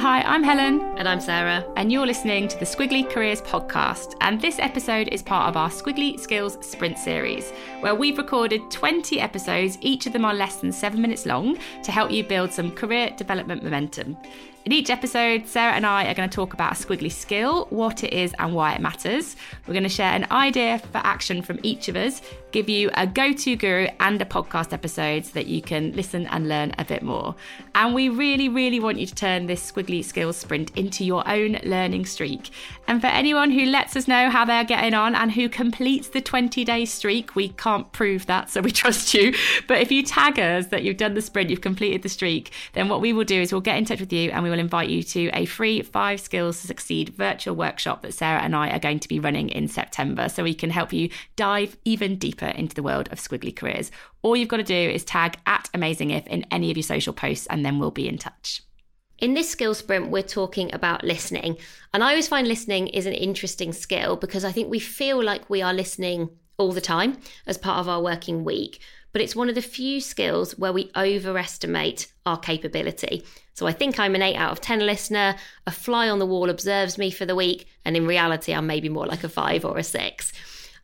Hi, I'm Helen. And I'm Sarah. And you're listening to the Squiggly Careers podcast. And this episode is part of our Squiggly Skills Sprint series, where we've recorded 20 episodes, each of them are less than seven minutes long, to help you build some career development momentum. In each episode, Sarah and I are going to talk about a squiggly skill, what it is, and why it matters. We're going to share an idea for action from each of us, give you a go to guru and a podcast episode so that you can listen and learn a bit more. And we really, really want you to turn this squiggly skills sprint into your own learning streak. And for anyone who lets us know how they're getting on and who completes the 20 day streak, we can't prove that, so we trust you. But if you tag us that you've done the sprint, you've completed the streak, then what we will do is we'll get in touch with you and we will invite you to a free Five Skills to Succeed virtual workshop that Sarah and I are going to be running in September so we can help you dive even deeper into the world of squiggly careers. All you've got to do is tag at Amazing If in any of your social posts and then we'll be in touch. In this skill sprint, we're talking about listening. And I always find listening is an interesting skill because I think we feel like we are listening all the time as part of our working week. But it's one of the few skills where we overestimate our capability. So I think I'm an 8 out of 10 listener, a fly on the wall observes me for the week, and in reality, I'm maybe more like a 5 or a 6.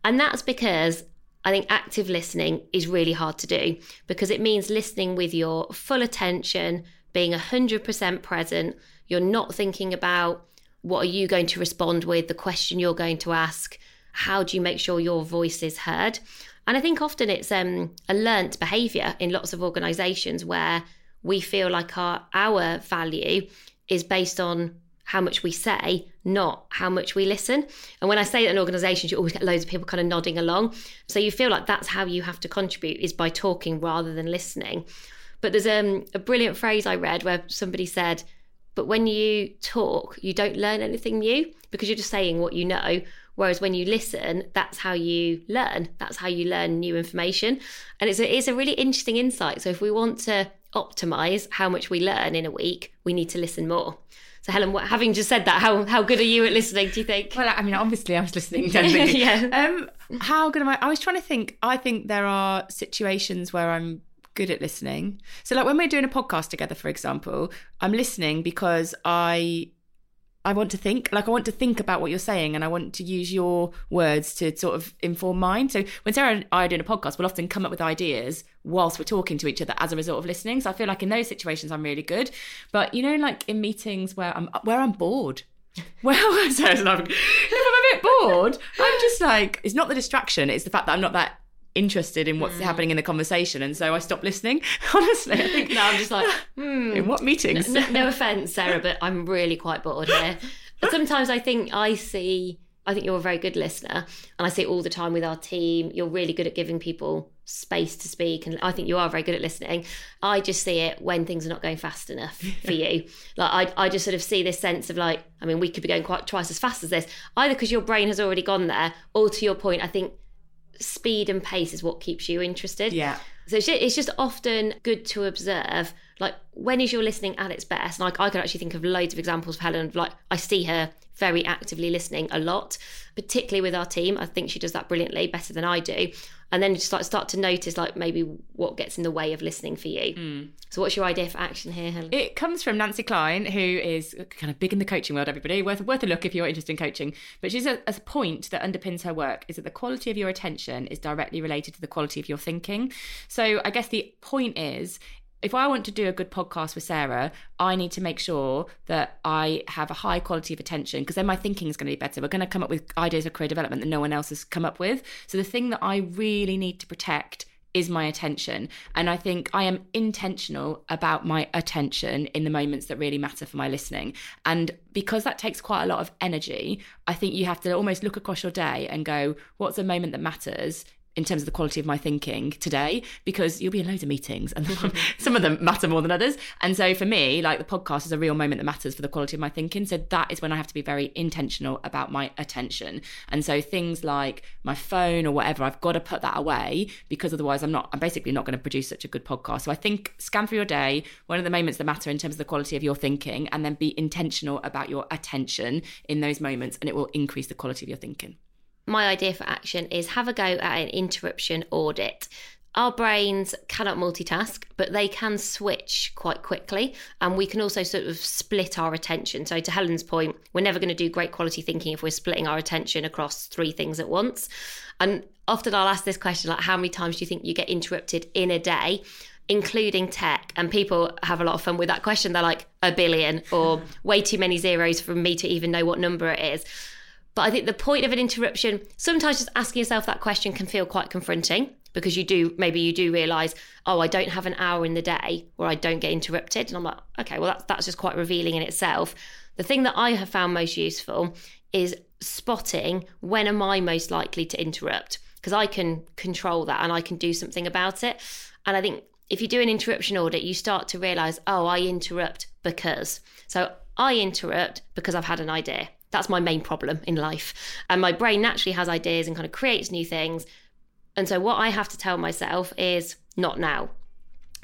And that's because I think active listening is really hard to do because it means listening with your full attention, being 100% present. You're not thinking about what are you going to respond with, the question you're going to ask, how do you make sure your voice is heard? And I think often it's um, a learnt behaviour in lots of organisations where we feel like our our value is based on how much we say, not how much we listen. And when I say that in organisations, you always get loads of people kind of nodding along. So you feel like that's how you have to contribute is by talking rather than listening. But there's um, a brilliant phrase I read where somebody said, but when you talk, you don't learn anything new because you're just saying what you know. Whereas when you listen, that's how you learn. That's how you learn new information. And it's a, it's a really interesting insight. So if we want to optimize how much we learn in a week, we need to listen more. So Helen, what, having just said that, how how good are you at listening? Do you think? Well, I mean, obviously, I was listening. yeah. Um, how good am I? I was trying to think. I think there are situations where I'm good at listening. So, like when we're doing a podcast together, for example, I'm listening because I I want to think, like I want to think about what you're saying, and I want to use your words to sort of inform mine. So when Sarah and I are doing a podcast, we'll often come up with ideas whilst we're talking to each other as a result of listening. So I feel like in those situations I'm really good. But you know, like in meetings where I'm where I'm bored. Well, Sarah's laughing. If I'm a bit bored, I'm just like it's not the distraction; it's the fact that I'm not that interested in what's mm. happening in the conversation and so I stopped listening honestly. I think no I'm just like hmm. in what meetings? No, no offense Sarah but I'm really quite bored here. But sometimes I think I see I think you're a very good listener and I see it all the time with our team. You're really good at giving people space to speak and I think you are very good at listening. I just see it when things are not going fast enough for you. Like I, I just sort of see this sense of like I mean we could be going quite twice as fast as this either because your brain has already gone there or to your point I think speed and pace is what keeps you interested. Yeah. So it's just often good to observe, like when is your listening at its best? Like I could actually think of loads of examples of Helen. Like I see her very actively listening a lot, particularly with our team. I think she does that brilliantly, better than I do. And then just like start to notice like maybe what gets in the way of listening for you. Mm. So what's your idea for action here, Helen? It comes from Nancy Kline, who is kind of big in the coaching world. Everybody worth worth a look if you're interested in coaching. But she's a, a point that underpins her work is that the quality of your attention is directly related to the quality of your thinking. So I guess the point is if I want to do a good podcast with Sarah, I need to make sure that I have a high quality of attention because then my thinking is going to be better. We're going to come up with ideas of career development that no one else has come up with. So the thing that I really need to protect is my attention. And I think I am intentional about my attention in the moments that really matter for my listening. And because that takes quite a lot of energy, I think you have to almost look across your day and go, what's a moment that matters? In terms of the quality of my thinking today because you'll be in loads of meetings and some of them matter more than others. And so for me, like the podcast is a real moment that matters for the quality of my thinking. So that is when I have to be very intentional about my attention. And so things like my phone or whatever, I've got to put that away because otherwise I'm not, I'm basically not going to produce such a good podcast. So I think scan through your day, one of the moments that matter in terms of the quality of your thinking, and then be intentional about your attention in those moments, and it will increase the quality of your thinking my idea for action is have a go at an interruption audit. Our brains cannot multitask, but they can switch quite quickly. And we can also sort of split our attention. So, to Helen's point, we're never going to do great quality thinking if we're splitting our attention across three things at once. And often I'll ask this question like, how many times do you think you get interrupted in a day? including tech. And people have a lot of fun with that question. They're like, a billion or way too many zeros for me to even know what number it is. But I think the point of an interruption, sometimes just asking yourself that question can feel quite confronting because you do, maybe you do realize, oh, I don't have an hour in the day where I don't get interrupted. And I'm like, okay, well, that's, that's just quite revealing in itself. The thing that I have found most useful is spotting when am I most likely to interrupt because I can control that and I can do something about it. And I think if you do an interruption audit, you start to realize, oh, I interrupt because. So I interrupt because I've had an idea that's my main problem in life. And my brain naturally has ideas and kind of creates new things. And so what I have to tell myself is not now.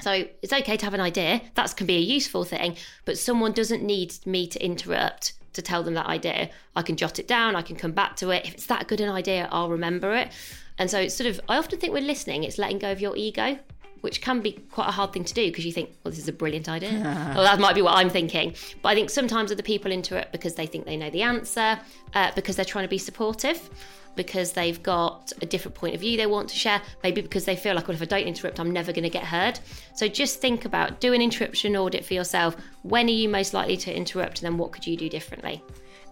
So it's okay to have an idea. That can be a useful thing, but someone doesn't need me to interrupt to tell them that idea. I can jot it down, I can come back to it. If it's that good an idea, I'll remember it. And so it's sort of, I often think when listening, it's letting go of your ego which can be quite a hard thing to do because you think, well, this is a brilliant idea. well, that might be what I'm thinking. But I think sometimes other people into it because they think they know the answer, uh, because they're trying to be supportive, because they've got a different point of view they want to share, maybe because they feel like, well, if I don't interrupt, I'm never going to get heard. So just think about do an interruption audit for yourself. When are you most likely to interrupt, and then what could you do differently?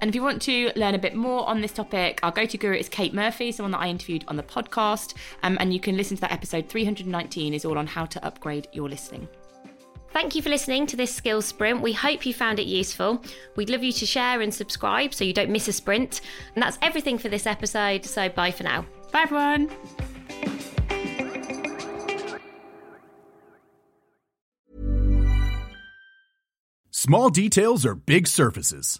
And if you want to learn a bit more on this topic, our go to guru is Kate Murphy, someone that I interviewed on the podcast. Um, and you can listen to that episode 319, is all on how to upgrade your listening. Thank you for listening to this skills sprint. We hope you found it useful. We'd love you to share and subscribe so you don't miss a sprint. And that's everything for this episode. So bye for now. Bye, everyone. Small details are big surfaces